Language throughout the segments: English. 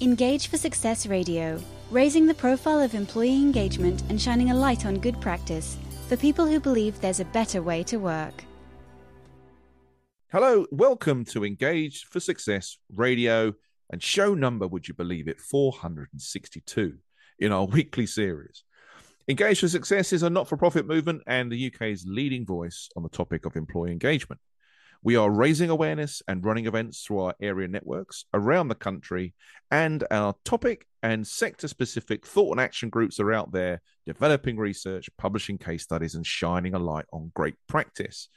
Engage for Success Radio, raising the profile of employee engagement and shining a light on good practice for people who believe there's a better way to work. Hello, welcome to Engage for Success Radio and show number, would you believe it, 462 in our weekly series. Engage for Success is a not for profit movement and the UK's leading voice on the topic of employee engagement. We are raising awareness and running events through our area networks around the country, and our topic and sector specific thought and action groups are out there developing research, publishing case studies, and shining a light on great practice.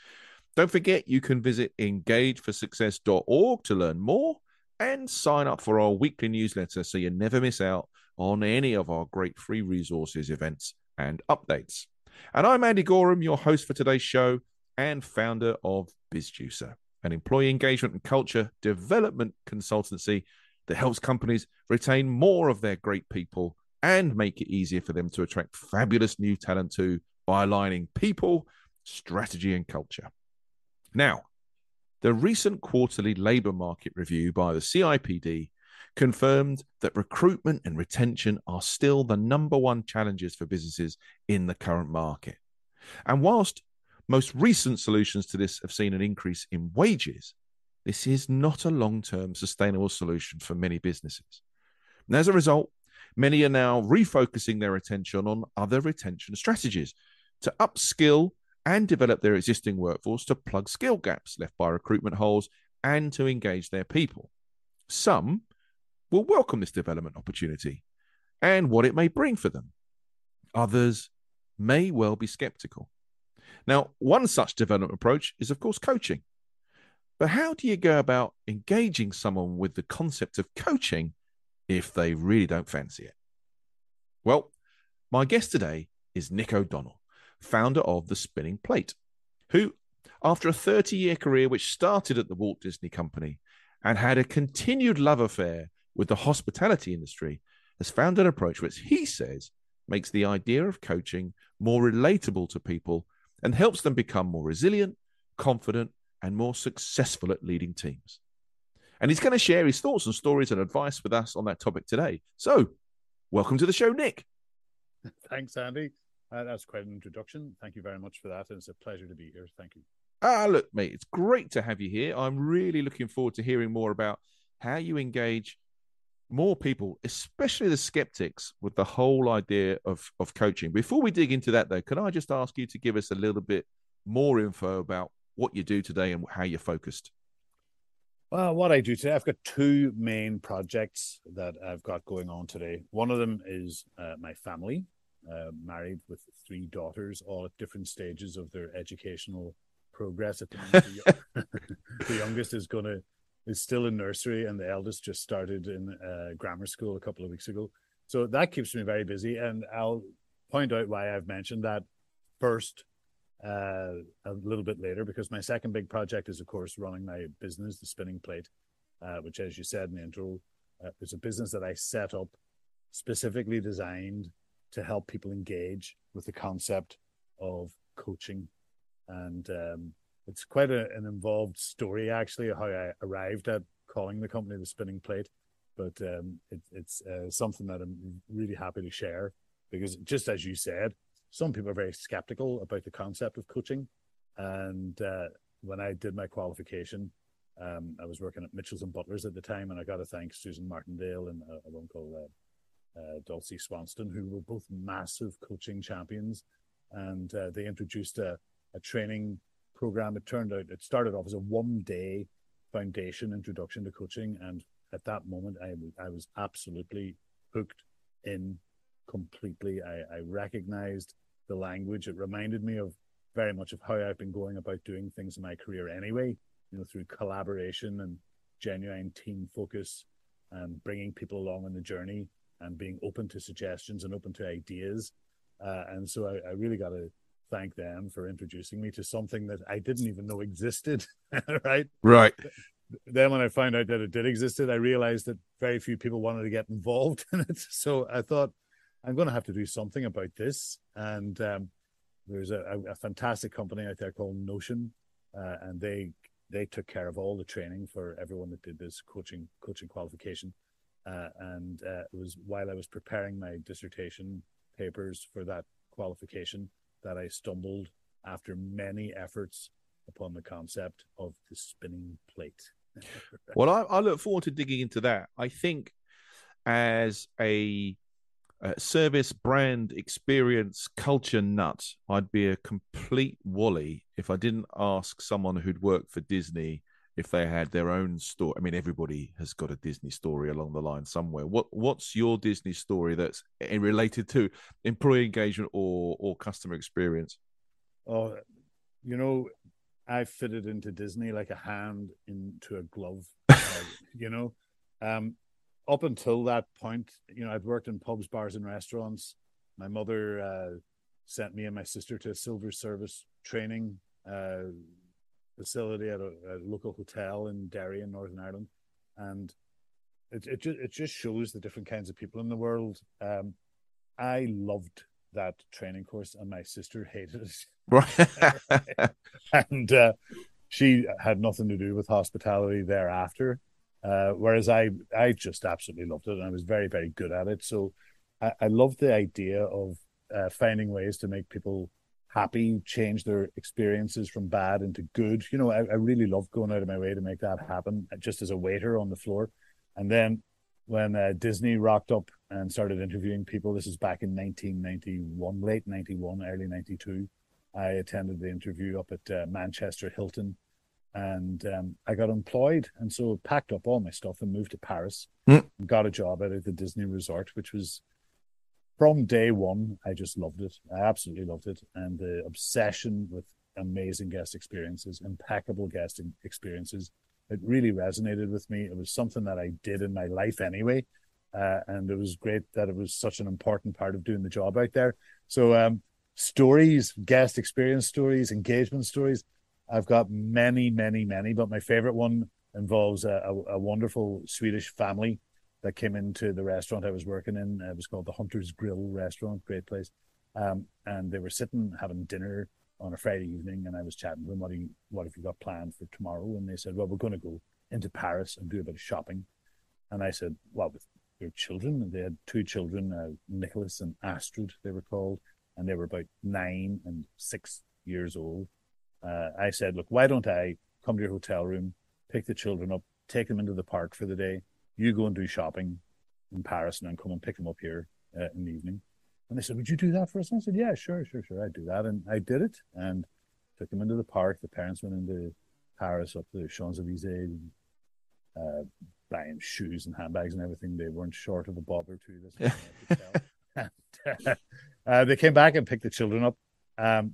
Don't forget, you can visit engageforsuccess.org to learn more and sign up for our weekly newsletter so you never miss out on any of our great free resources, events, and updates. And I'm Andy Goram, your host for today's show and founder of BizJuicer, an employee engagement and culture development consultancy that helps companies retain more of their great people and make it easier for them to attract fabulous new talent too by aligning people, strategy, and culture. Now, the recent quarterly labour market review by the CIPD confirmed that recruitment and retention are still the number one challenges for businesses in the current market. And whilst most recent solutions to this have seen an increase in wages. This is not a long term sustainable solution for many businesses. And as a result, many are now refocusing their attention on other retention strategies to upskill and develop their existing workforce to plug skill gaps left by recruitment holes and to engage their people. Some will welcome this development opportunity and what it may bring for them. Others may well be skeptical. Now, one such development approach is, of course, coaching. But how do you go about engaging someone with the concept of coaching if they really don't fancy it? Well, my guest today is Nick O'Donnell, founder of The Spinning Plate, who, after a 30 year career which started at the Walt Disney Company and had a continued love affair with the hospitality industry, has found an approach which he says makes the idea of coaching more relatable to people and helps them become more resilient, confident, and more successful at leading teams. And he's going to share his thoughts and stories and advice with us on that topic today. So, welcome to the show, Nick. Thanks, Andy. Uh, that's quite an introduction. Thank you very much for that. And it's a pleasure to be here. Thank you. Ah, look, mate, it's great to have you here. I'm really looking forward to hearing more about how you engage more people, especially the skeptics, with the whole idea of, of coaching. Before we dig into that, though, can I just ask you to give us a little bit more info about what you do today and how you're focused? Well, what I do today, I've got two main projects that I've got going on today. One of them is uh, my family, uh, married with three daughters, all at different stages of their educational progress. At the, the youngest is going to is still in nursery, and the eldest just started in uh, grammar school a couple of weeks ago. So that keeps me very busy, and I'll point out why I've mentioned that first uh, a little bit later, because my second big project is, of course, running my business, the Spinning Plate, uh, which, as you said in the intro, uh, is a business that I set up specifically designed to help people engage with the concept of coaching and um, it's quite a, an involved story actually how I arrived at calling the company the Spinning Plate, but um, it, it's uh, something that I'm really happy to share because just as you said, some people are very skeptical about the concept of coaching, and uh, when I did my qualification, um, I was working at Mitchells and Butlers at the time, and I got to thank Susan Martindale and a, a one called uh, uh, Dulcie Swanston, who were both massive coaching champions, and uh, they introduced a, a training program. It turned out it started off as a one day foundation introduction to coaching. And at that moment, I, I was absolutely hooked in completely. I, I recognized the language. It reminded me of very much of how I've been going about doing things in my career anyway, you know, through collaboration and genuine team focus and bringing people along on the journey and being open to suggestions and open to ideas. Uh, and so I, I really got to thank them for introducing me to something that I didn't even know existed. right. Right. Then when I found out that it did existed, I realized that very few people wanted to get involved in it. So I thought I'm going to have to do something about this. And um, there's a, a, fantastic company out there called Notion, uh, and they they took care of all the training for everyone that did this coaching coaching qualification. uh, and uh, it was while I was preparing my dissertation papers for that qualification that I stumbled after many efforts upon the concept of the spinning plate. well, I, I, look forward to digging into that. I think as a, a, service brand experience culture nut, I'd be a complete wally if I didn't ask someone who'd worked for Disney if they had their own story. I mean, everybody has got a Disney story along the line somewhere. What What's your Disney story that's related to employee engagement or or customer experience? Oh, you know, I fitted into Disney like a hand into a glove. uh, you know, um, up until that point, you know, I'd worked in pubs, bars, and restaurants. My mother uh, sent me and my sister to a silver service training uh, facility at a, a, local hotel in Derry in Northern Ireland, and it it just it just shows the different kinds of people in the world. Um, I loved that training course, and my sister hated it. Right, and uh, she had nothing to do with hospitality thereafter. Uh, whereas I I just absolutely loved it, and I was very very good at it. So I, I loved the idea of uh, finding ways to make people happy, change their experiences from bad into good. You know, I, I really love going out of my way to make that happen just as a waiter on the floor. And then when uh, Disney rocked up and started interviewing people, this is back in 1991, late 91, early 92. I attended the interview up at uh, Manchester Hilton and um, I got employed. And so packed up all my stuff and moved to Paris mm. got a job out at the Disney resort, which was from day one, I just loved it. I absolutely loved it. And the obsession with amazing guest experiences, impeccable guest experiences, it really resonated with me. It was something that I did in my life anyway. Uh, and it was great that it was such an important part of doing the job out there. So, um, stories, guest experience stories, engagement stories. I've got many, many, many, but my favorite one involves a, a, a wonderful Swedish family that came into the restaurant I was working in. It was called the Hunter's Grill restaurant, great place. Um, and they were sitting having dinner on a Friday evening, and I was chatting to them. What do you, what have you got planned for tomorrow? And they said, well, we're going to go into Paris and do a bit of shopping. And I said, well, with your children, and they had two children, uh, Nicholas and Astrid, they were called, and they were about nine and six years old. Uh, I said, look, why don't I come to your hotel room, pick the children up, take them into the park for the day, you go and do shopping in Paris and then come and pick them up here uh, in the evening. And they said, Would you do that for us? And I said, Yeah, sure, sure, sure. I'd do that. And I did it and took them into the park. The parents went into Paris up the Champs Elysees, uh, buying shoes and handbags and everything. They weren't short of a bob or two. This and, uh, they came back and picked the children up. Um,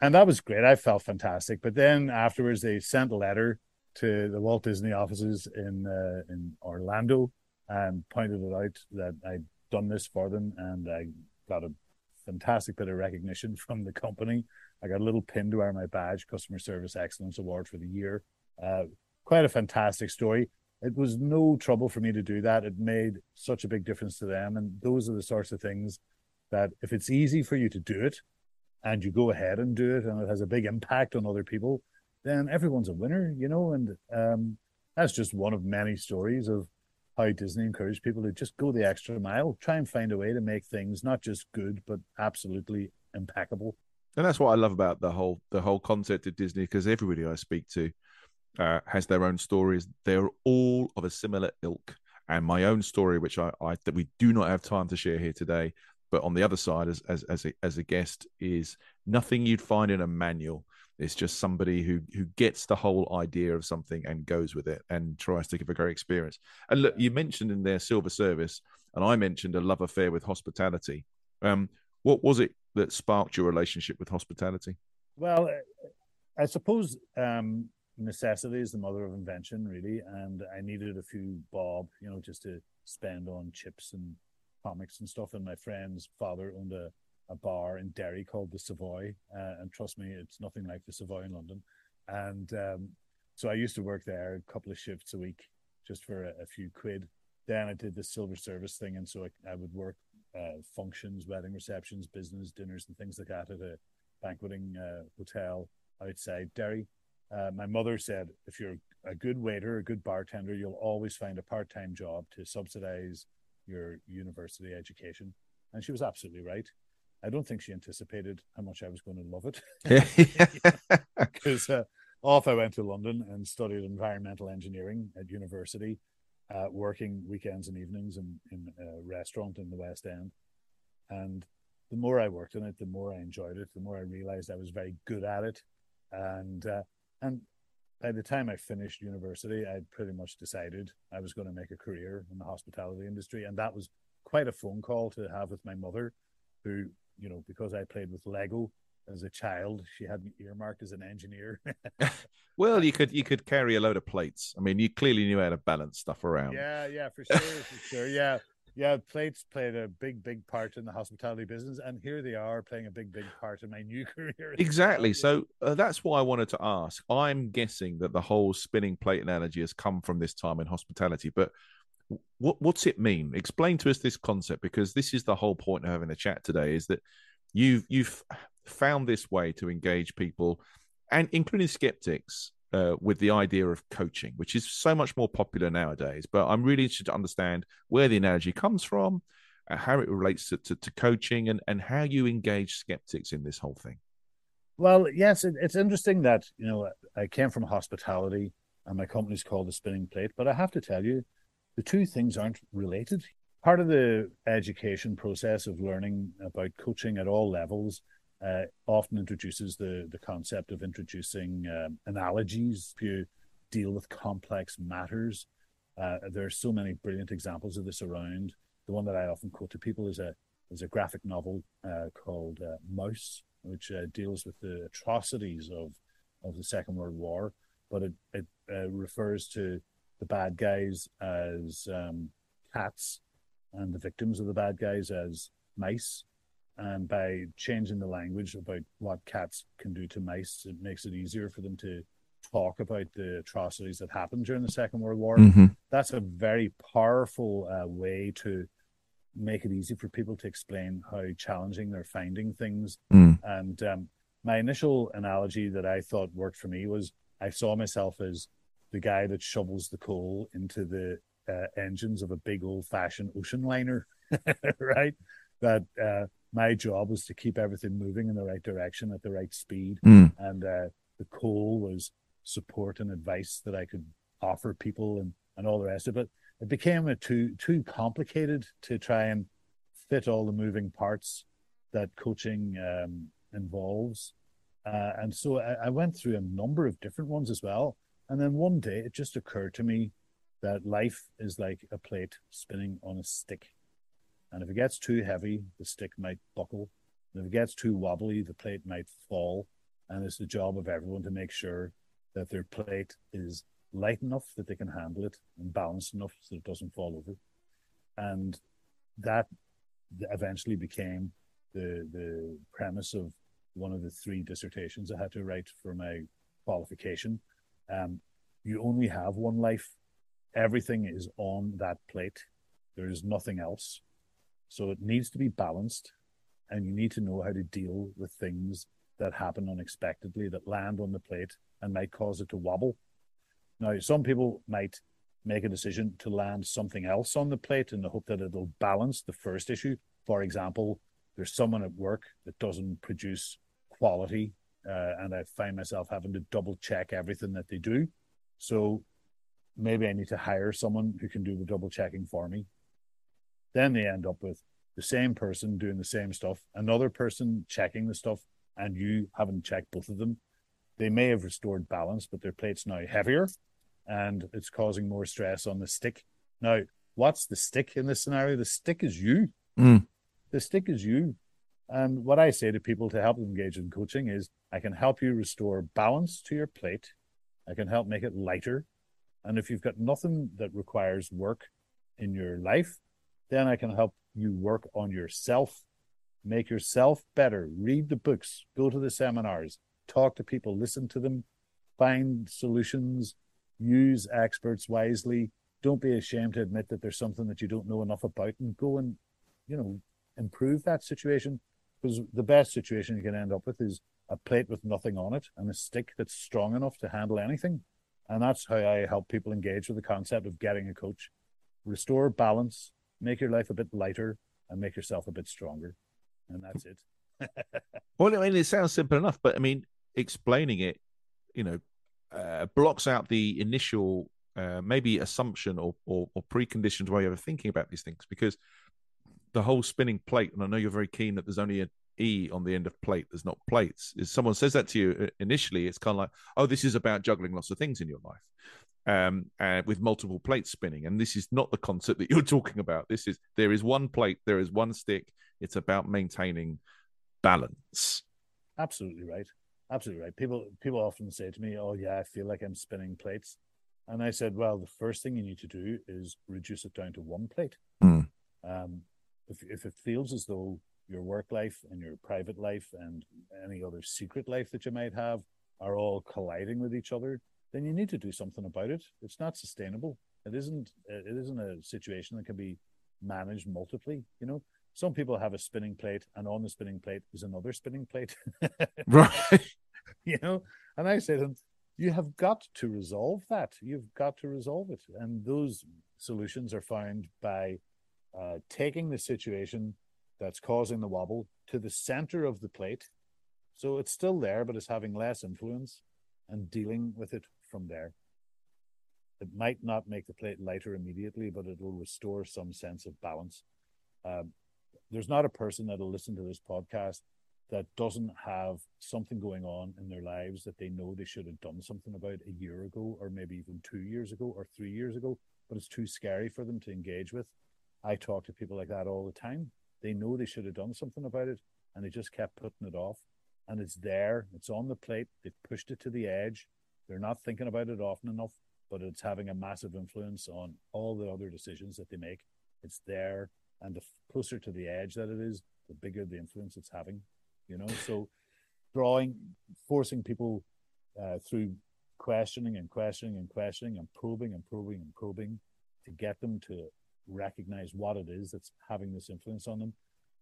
and that was great. I felt fantastic. But then afterwards, they sent a letter to the Walt Disney offices in uh, in Orlando and pointed it out that I'd done this for them, and I got a fantastic bit of recognition from the company. I got a little pin to wear my badge, Customer Service Excellence Award for the year. Uh, quite a fantastic story. It was no trouble for me to do that. It made such a big difference to them, and those are the sorts of things that if it's easy for you to do it, and you go ahead and do it, and it has a big impact on other people, then everyone's a winner, you know. And um, that's just one of many stories of how Disney encouraged people to just go the extra mile, try and find a way to make things not just good but absolutely impeccable. And that's what I love about the whole the whole concept of Disney, because everybody I speak to uh, has their own stories. They're all of a similar ilk. And my own story, which I, I that we do not have time to share here today, but on the other side, as as as a, as a guest, is nothing you'd find in a manual. It's just somebody who who gets the whole idea of something and goes with it and tries to give a great experience. And look, you mentioned in there silver service, and I mentioned a love affair with hospitality. Um, what was it that sparked your relationship with hospitality? Well, I suppose um, necessity is the mother of invention, really, and I needed a few bob, you know, just to spend on chips and comics and stuff. And my friend's father owned a a bar in Derry called the Savoy, uh, and trust me, it's nothing like the Savoy in London. And um, so I used to work there a couple of shifts a week just for a, a few quid. Then I did the silver service thing, and so I, I would work uh, functions, wedding receptions, business dinners, and things like that at a banqueting uh, hotel outside Derry. uh, my mother said, if you're a good waiter, a good bartender, you'll always find a part time job to subsidize your university education. And she was absolutely right. I don't think she anticipated how much I was going to love it. Because uh, off I went to London and studied environmental engineering at university, uh, working weekends and evenings in, in a restaurant in the West End. And the more I worked in it, the more I enjoyed it, the more I realized I was very good at it. And uh, and by the time I finished university, I'd pretty much decided I was going to make a career in the hospitality industry. And that was quite a phone call to have with my mother, who, you know, because I played with Lego as a child, she had me earmarked as an engineer. well, you could you could carry a load of plates. I mean, you clearly knew how to balance stuff around. Yeah, yeah, for sure, for sure. Yeah yeah, plates played a big, big part in the hospitality business, and here they are playing a big, big part in my new career. Exactly. So uh, that's why I wanted to ask. I'm guessing that the whole spinning plate analogy has come from this time in hospitality, but what what's it mean? Explain to us this concept because this is the whole point of having a chat today. Is that you've you've found this way to engage people, and including skeptics, uh, with the idea of coaching, which is so much more popular nowadays. But I'm really interested to understand where the analogy comes from, uh, how it relates to, to, to, coaching, and, and how you engage skeptics in this whole thing. Well, yes, it, it's interesting that, you know, I came from hospitality and my company's called the Spinning Plate, but I have to tell you, the two things aren't related. Part of the education process of learning about coaching at all levels uh, often introduces the the concept of introducing um, analogies to deal with complex matters. Uh, there are so many brilliant examples of this around. The one that I often quote to people is a is a graphic novel uh, called uh, Maus, which uh, deals with the atrocities of of the Second World War, but it it uh, refers to the bad guys as um, cats and the victims of the bad guys as mice and by changing the language about what cats can do to mice, it makes it easier for them to talk about the atrocities that happened during the Second World War. Mm-hmm. That's a very powerful uh, way to make it easy for people to explain how challenging they're finding things. Mm. And um, my initial analogy that I thought worked for me was I saw myself as the guy that shovels the coal into the uh, engines of a big old fashioned ocean liner, right? That uh, my job was to keep everything moving in the right direction at the right speed. Mm. And uh, the coal was support and advice that I could offer people and, and all the rest of it. It became a too too complicated to try and fit all the moving parts that coaching um, involves. Uh, and so I, I went through a number of different ones as well. And then one day it just occurred to me that life is like a plate spinning on a stick. And if it gets too heavy, the stick might buckle. And if it gets too wobbly, the plate might fall. And it's the job of everyone to make sure that their plate is light enough that they can handle it and balanced enough so it doesn't fall over. And that eventually became the the premise of one of the three dissertations I had to write for my qualification. Um, you only have one life. Everything is on that plate. There is nothing else. So it needs to be balanced, and you need to know how to deal with things that happen unexpectedly that land on the plate and might cause it to wobble. Now, some people might make a decision to land something else on the plate in the hope that it'll balance the first issue. For example, there's someone at work that doesn't produce quality, uh, and I find myself having to double check everything that they do. So maybe I need to hire someone who can do the double checking for me then they end up with the same person doing the same stuff, another person checking the stuff, and you haven't checked both of them. They may have restored balance, but their plate's now heavier and it's causing more stress on the stick. Now, what's the stick in this scenario? The stick is you. Mm. The stick is you. And what I say to people to help them engage in coaching is I can help you restore balance to your plate. I can help make it lighter. And if you've got nothing that requires work in your life, then I can help you work on yourself, make yourself better, read the books, go to the seminars, talk to people, listen to them, find solutions, use experts wisely. Don't be ashamed to admit that there's something that you don't know enough about and go and, you know, improve that situation. Because the best situation you can end up with is a plate with nothing on it and a stick that's strong enough to handle anything. And that's how I help people engage with the concept of getting a coach. Restore balance, make your life a bit lighter, and make yourself a bit stronger. And that's it. well, I mean, it sounds simple enough, but I mean, explaining it, you know, uh, blocks out the initial uh, maybe assumption or, or, or preconditioned way of thinking about these things because the whole spinning plate, and I know you're very keen that there's only an E on the end of plate, there's not plates. If someone says that to you uh, initially, it's kind of like, oh, this is about juggling lots of things in your life. Um, uh, with multiple plates spinning, and this is not the concept that you're talking about. This is there is one plate, there is one stick. It's about maintaining balance. Absolutely right. Absolutely right. People people often say to me, "Oh yeah, I feel like I'm spinning plates," and I said, "Well, the first thing you need to do is reduce it down to one plate. Mm. Um, if if it feels as though your work life and your private life and any other secret life that you might have are all colliding with each other, then you need to do something about it. It's not sustainable. It isn't. It isn't a situation that can be managed multiply. You know, some people have a spinning plate, and on the spinning plate is another spinning plate. right. You know, and I say to them, you have got to resolve that. You've got to resolve it. And those solutions are found by uh, taking the situation that's causing the wobble to the center of the plate. So it's still there, but it's having less influence and dealing with it from there. It might not make the plate lighter immediately, but it will restore some sense of balance. Um, there's not a person that'll listen to this podcast that doesn't have something going on in their lives that they know they should have done something about a year ago, or maybe even two years ago, or three years ago, but it's too scary for them to engage with. I talk to people like that all the time. They know they should have done something about it, and they just kept putting it off. And it's there, it's on the plate. They've pushed it to the edge. They're not thinking about it often enough, but it's having a massive influence on all the other decisions that they make. It's there and the closer to the edge that it is, the bigger the influence it's having. You know, so drawing, forcing people uh, through questioning and questioning and questioning and probing and probing and probing to get them to recognize what it is that's having this influence on them,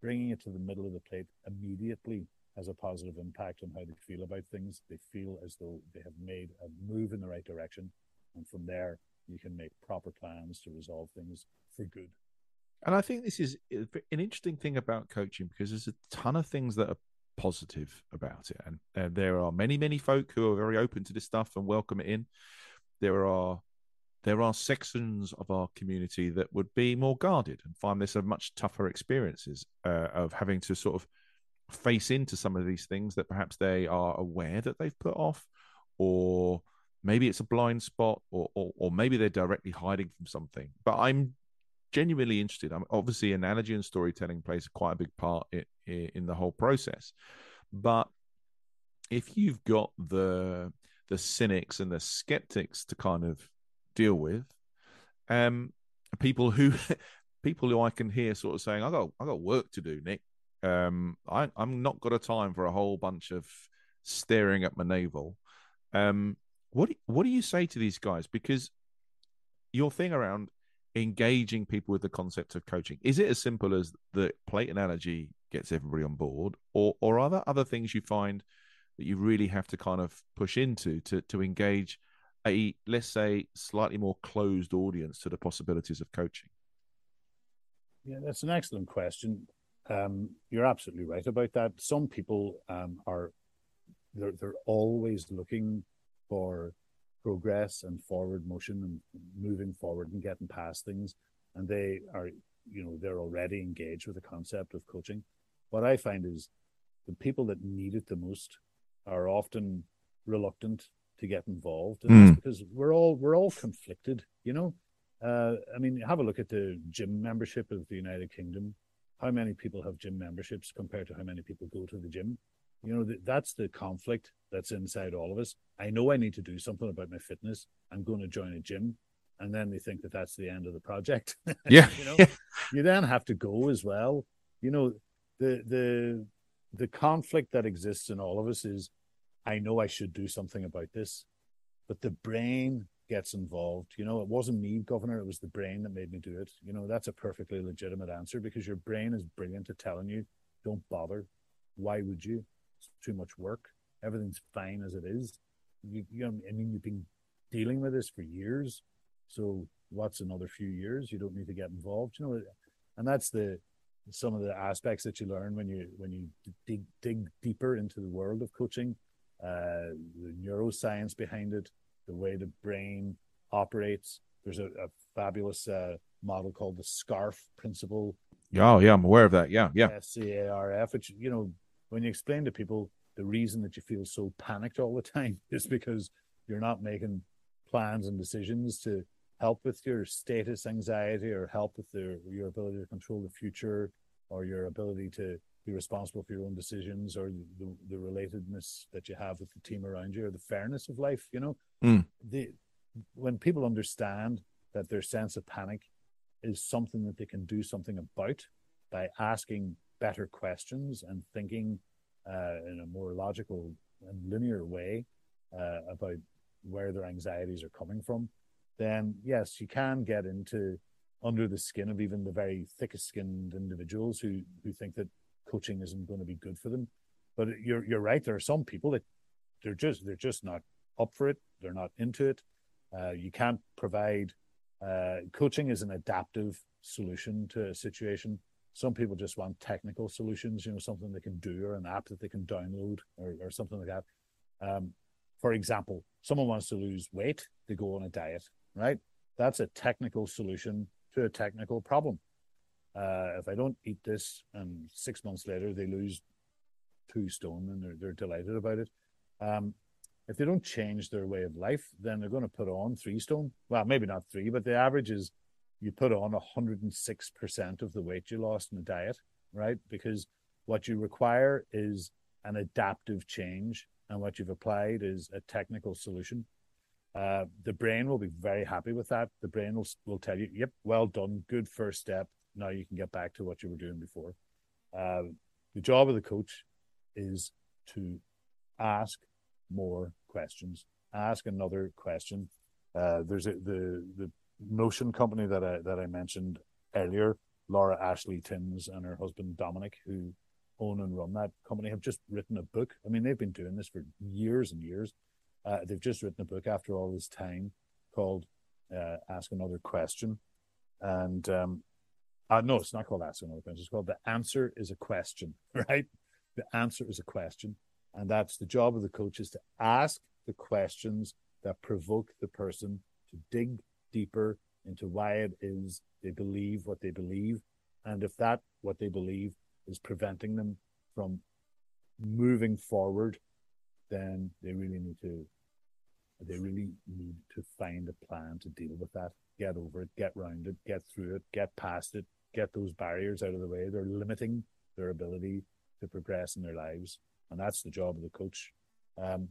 bringing it to the middle of the plate immediately has a positive impact on how they feel about things. They feel as though they have made a move in the right direction. And from there, you can make proper plans to resolve things for good. And I think this is an interesting thing about coaching because there's a ton of things that are positive about it. And, and there are many, many folk who are very open to this stuff and welcome it in. There are there are sections of our community that would be more guarded and find this a much tougher experiences uh, of having to sort of face into some of these things that perhaps they are aware that they've put off or maybe it's a blind spot or, or, or maybe they're directly hiding from something but i'm genuinely interested. I'm obviously analogy and storytelling plays quite a big part in, in the whole process, but if you've got the the cynics and the skeptics to kind of deal with, um, people who people who I can hear sort of saying, "I got I got work to do, Nick. Um, I I'm not got a time for a whole bunch of staring at my navel." Um, what what do you say to these guys? Because your thing around engaging people with the concept of coaching? Is it as simple as the plate analogy gets everybody on board, or or are there other things you find that you really have to kind of push into to to engage a let's say slightly more closed audience to the possibilities of coaching? Yeah, that's an excellent question. Um, you're absolutely right about that. Some people um, are they're they're always looking for progress and forward motion and moving forward and getting past things. And they are, you know, they're already engaged with the concept of coaching. What I find is the people that need it the most are often reluctant to get involved. And mm. that's because we're all we're all conflicted, you know. Uh, I mean, have a look at the gym membership of the United Kingdom. How many people have gym memberships compared to how many people go to the gym? You know, that's the conflict that's inside all of us. I know I need to do something about my fitness. I'm going to join a gym. And then they think that that's the end of the project. Yeah. you know, you then have to go as well. You know, the, the, the conflict that exists in all of us is I know I should do something about this, but the brain gets involved. You know, it wasn't me, governor, it was the brain that made me do it. You know, that's a perfectly legitimate answer because your brain is brilliant at telling you, don't bother Why would you? It's too much work. Everything's fine as it is. You, you know, I mean, you've been dealing with this for years. So what's another few years? You don't need to get involved. You know, and that's the some of the aspects that you learn when you when you dig dig deeper into the world of coaching, uh, the neuroscience behind it, the way the brain operates. There's a, a fabulous uh, model called the SCARF principle. Oh yeah, I'm aware of that. Yeah, yeah. S C A R F. Which you know, when you explain to people the reason that you feel so panicked all the time is because you're not making plans and decisions to help with your status anxiety or help with the, your ability to control the future or your ability to be responsible for your own decisions or the, the relatedness that you have with the team around you or the fairness of life you know mm. the when people understand that their sense of panic is something that they can do something about by asking better questions and thinking uh, in a more logical and linear way uh, about where their anxieties are coming from, then yes, you can get into under the skin of even the very thickest skinned individuals who who think that coaching isn't going to be good for them. But you're you're right. There are some people that they're just they're just not up for it. They're not into it. Uh, you can't provide uh, coaching is an adaptive solution to a situation. Some people just want technical solutions, you know, something they can do or an app that they can download or, or something like that. Um, for example, someone wants to lose weight, they go on a diet, right? That's a technical solution to a technical problem. Uh, if I don't eat this and six months later they lose two stone and they're, they're delighted about it. Um, if they don't change their way of life, then they're going to put on three stone. Well, maybe not three, but the average is you put on 106% of the weight you lost in the diet, right? Because what you require is an adaptive change, and what you've applied is a technical solution. Uh, the brain will be very happy with that. The brain will, will tell you, yep, well done, good first step. Now you can get back to what you were doing before. Uh, the job of the coach is to ask more questions. Ask another question. Uh, there's a, the the Notion company that I that I mentioned earlier. Laura Ashley Timms and her husband Dominic, who own and run that company, have just written a book. I mean, they've been doing this for years and years. Uh, they've just written a book after all this time called uh, "Ask Another Question," and um, uh, no, it's not called "Ask Another Question." It's called "The Answer Is a Question." Right? The answer is a question, and that's the job of the coach is to ask the questions that provoke the person to dig deeper into why it is they believe what they believe. And if that, what they believe, is preventing them from moving forward, then they really need to they really need to find a plan to deal with that, get over it, get round it, get through it, get past it, get those barriers out of the way. They're limiting their ability to progress in their lives and that's the job of the coach. Um,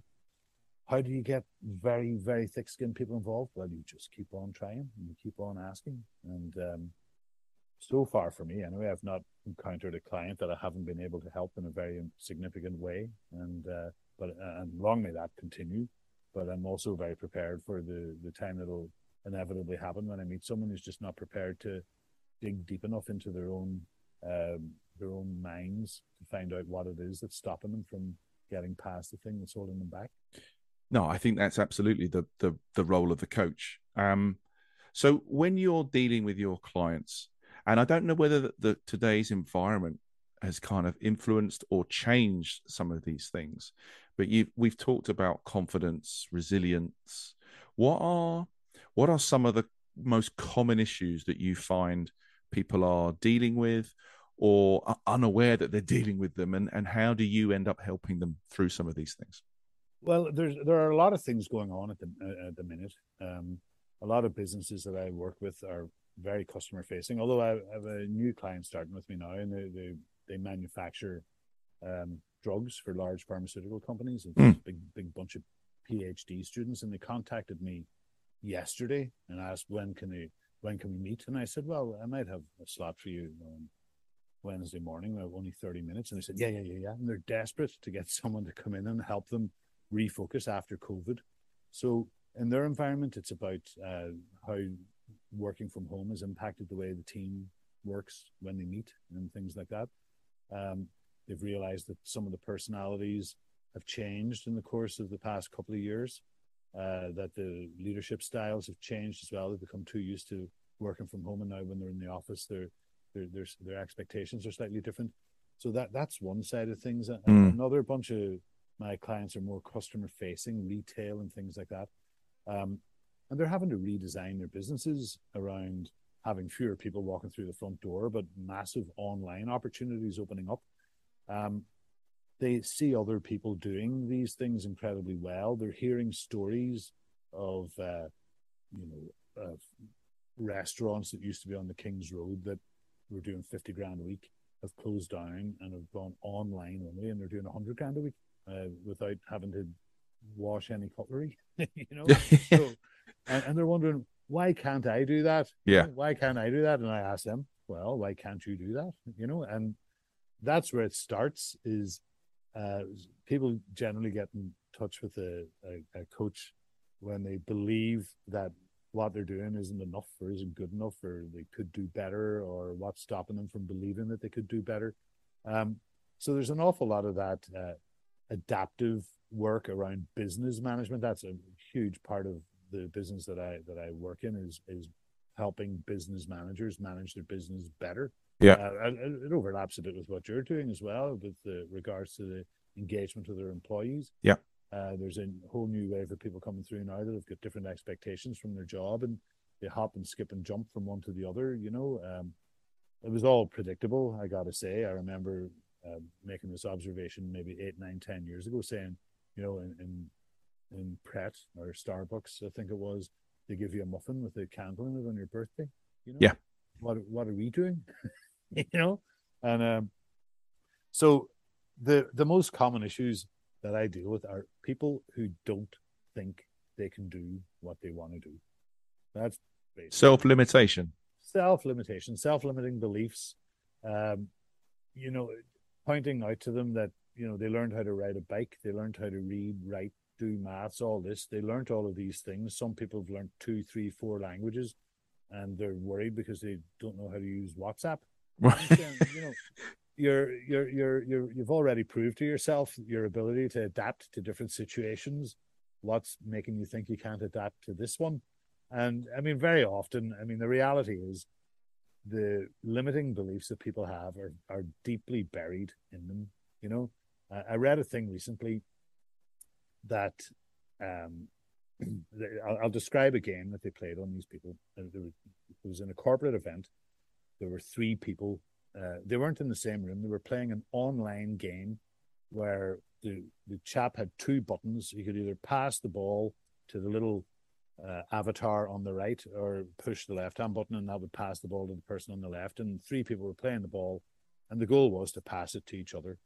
how do you get very, very thick skinned people involved? Well, you just keep on trying and you keep on asking. And um, so far for me, anyway, I've not encountered a client that I haven't been able to help in a very significant way. And uh, but uh, and long may that continue. But I'm also very prepared for the the time that'll inevitably happen when I meet someone who's just not prepared to dig deep enough into their own um, their own minds to find out what it is that's stopping them from getting past the thing that's holding them back. No, I think that's absolutely the the, the role of the coach. Um, so when you're dealing with your clients, and I don't know whether the, the, today's environment has kind of influenced or changed some of these things, but you we've talked about confidence, resilience. What are what are some of the most common issues that you find people are dealing with or unaware that they're dealing with them and, and how do you end up helping them through some of these things well there's there are a lot of things going on at the at the minute um, a lot of businesses that i work with are very customer facing although i have a new client starting with me now and they they, they manufacture um, drugs for large pharmaceutical companies it's mm. a big big bunch of phd students and they contacted me yesterday and asked when can they when can we meet and i said well i might have a slot for you on Wednesday morning, have only 30 minutes. And they said, yeah, yeah, yeah, yeah. And they're desperate to get someone to come in and help them refocus after COVID. So in their environment, it's about uh, how working from home has impacted the way the team works when they meet and things like that. Um, They've realized that some of the personalities have changed in the course of the past couple of years. Uh, that the leadership styles have changed as well. They've become too used to working from home, and now when they're in the office, their their their, their expectations are slightly different. So that that's one side of things. Mm. Another bunch of my clients are more customer facing, retail and things like that, um, and they're having to redesign their businesses around having fewer people walking through the front door, but massive online opportunities opening up. Um, they see other people doing these things incredibly well. They're hearing stories of, uh, you know, of restaurants that used to be on the King's Road that were doing 50 grand a week have closed down and have gone online only and they're doing 100 grand a week uh, without having to wash any cutlery, you know? so, and, and, they're wondering, why can't I do that? Yeah. Why can't I do that? And I ask them, well, why can't you do that? You know, and that's where it starts is uh, people generally get in touch with a, a, a, coach when they believe that what they're doing isn't enough or isn't good enough or they could do better or what's stopping them from believing that they could do better. Um, so there's an awful lot of that uh, adaptive work around business management. That's a huge part of the business that I that I work in is is helping business managers manage their business better. Yeah, uh, it overlaps a bit with what you're doing as well, with the regards to the engagement of their employees. Yeah, uh, there's a whole new wave of people coming through now that have got different expectations from their job, and they hop and skip and jump from one to the other. You know, um, it was all predictable. I got to say, I remember uh, making this observation maybe eight, nine, ten years ago, saying, you know, in, in in Pret or Starbucks, I think it was, they give you a muffin with a candle in it on your birthday. You know? Yeah. What what are we doing? you know, and um, so the the most common issues that I deal with are people who don't think they can do what they want to do. That's self limitation. Self limitation, self limiting beliefs. Um, you know, pointing out to them that you know they learned how to ride a bike, they learned how to read, write, do maths, all this. They learned all of these things. Some people have learned two, three, four languages, and they're worried because they don't know how to use WhatsApp. You know, you're you're you're you're you've already proved to yourself your ability to adapt to different situations. What's making you think you can't adapt to this one? And I mean, very often, I mean, the reality is the limiting beliefs that people have are, are deeply buried in them. You know, I read a thing recently that um, I'll, I'll, describe a game that they played on these people. Uh, it was in a corporate event. There were three people. Uh, they weren't in the same room. They were playing an online game where the the chap had two buttons. He could either pass the ball to the little uh, avatar on the right or push the left hand button, and that would pass the ball to the person on the left. And three people were playing the ball, and the goal was to pass it to each other.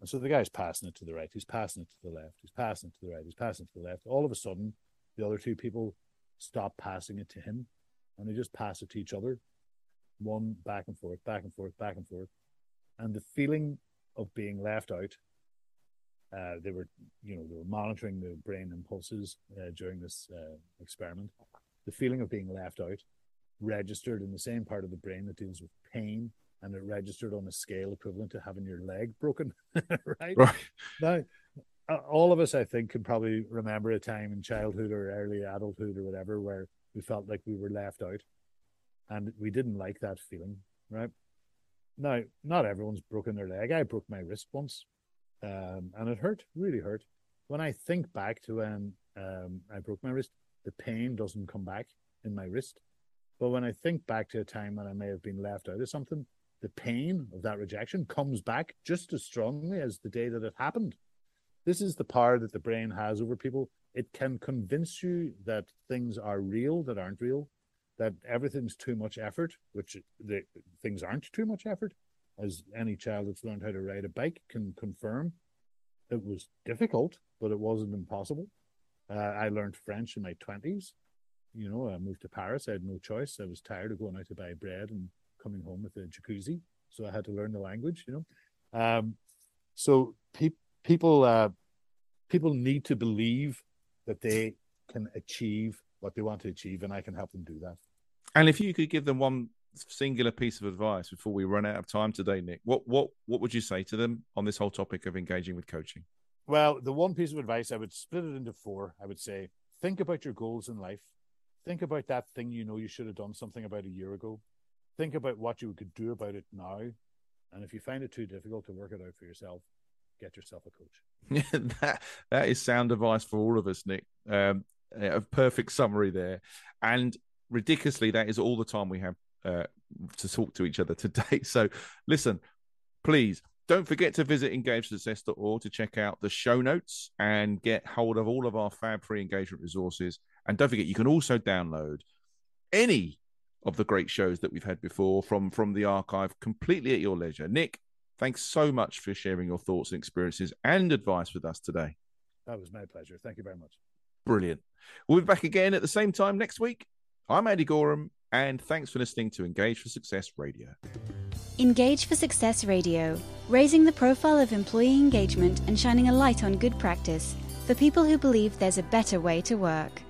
And so the guy's passing it to the right, he's passing it to the left, he's passing it to the right, he's passing it to the left. All of a sudden, the other two people stop passing it to him and they just pass it to each other. One back and forth, back and forth, back and forth. And the feeling of being left out, uh, they were, you know, they were monitoring the brain impulses uh, during this uh, experiment. The feeling of being left out registered in the same part of the brain that deals with pain and it registered on a scale equivalent to having your leg broken, right? Right. Now, all of us, I think, can probably remember a time in childhood or early adulthood or whatever where we felt like we were left out and we didn't like that feeling, right? Now, not everyone's broken their leg. I broke my wrist once um, and it hurt, really hurt. When I think back to when um, I broke my wrist, the pain doesn't come back in my wrist. But when I think back to a time when I may have been left out of something, the pain of that rejection comes back just as strongly as the day that it happened. This is the power that the brain has over people. It can convince you that things are real that aren't real, that everything's too much effort, which the things aren't too much effort, as any child that's learned how to ride a bike can confirm. It was difficult, but it wasn't impossible. Uh, I learned French in my 20s. You know, I moved to Paris. I had no choice. I was tired of going out to buy bread and coming home with a jacuzzi, so I had to learn the language. You know, um, so pe- people uh, people need to believe that they can achieve what they want to achieve, and I can help them do that. And if you could give them one singular piece of advice before we run out of time today, Nick, what what what would you say to them on this whole topic of engaging with coaching? Well, the one piece of advice I would split it into four. I would say think about your goals in life. Think about that thing you know you should have done something about a year ago. Think about what you could do about it now. And if you find it too difficult to work it out for yourself, get yourself a coach. Yeah, that that is sound advice for all of us, Nick. Um, a perfect summary there, and ridiculously, that is all the time we have uh, to talk to each other today. So, listen, please don't forget to visit engagesuccess.org to check out the show notes and get hold of all of our fab free engagement resources. And don't forget, you can also download any of the great shows that we've had before from from the archive completely at your leisure. Nick, thanks so much for sharing your thoughts and experiences and advice with us today. That was my pleasure. Thank you very much. Brilliant. We'll be back again at the same time next week. I'm Andy Goram, and thanks for listening to Engage for Success Radio. Engage for Success Radio, raising the profile of employee engagement and shining a light on good practice for people who believe there's a better way to work.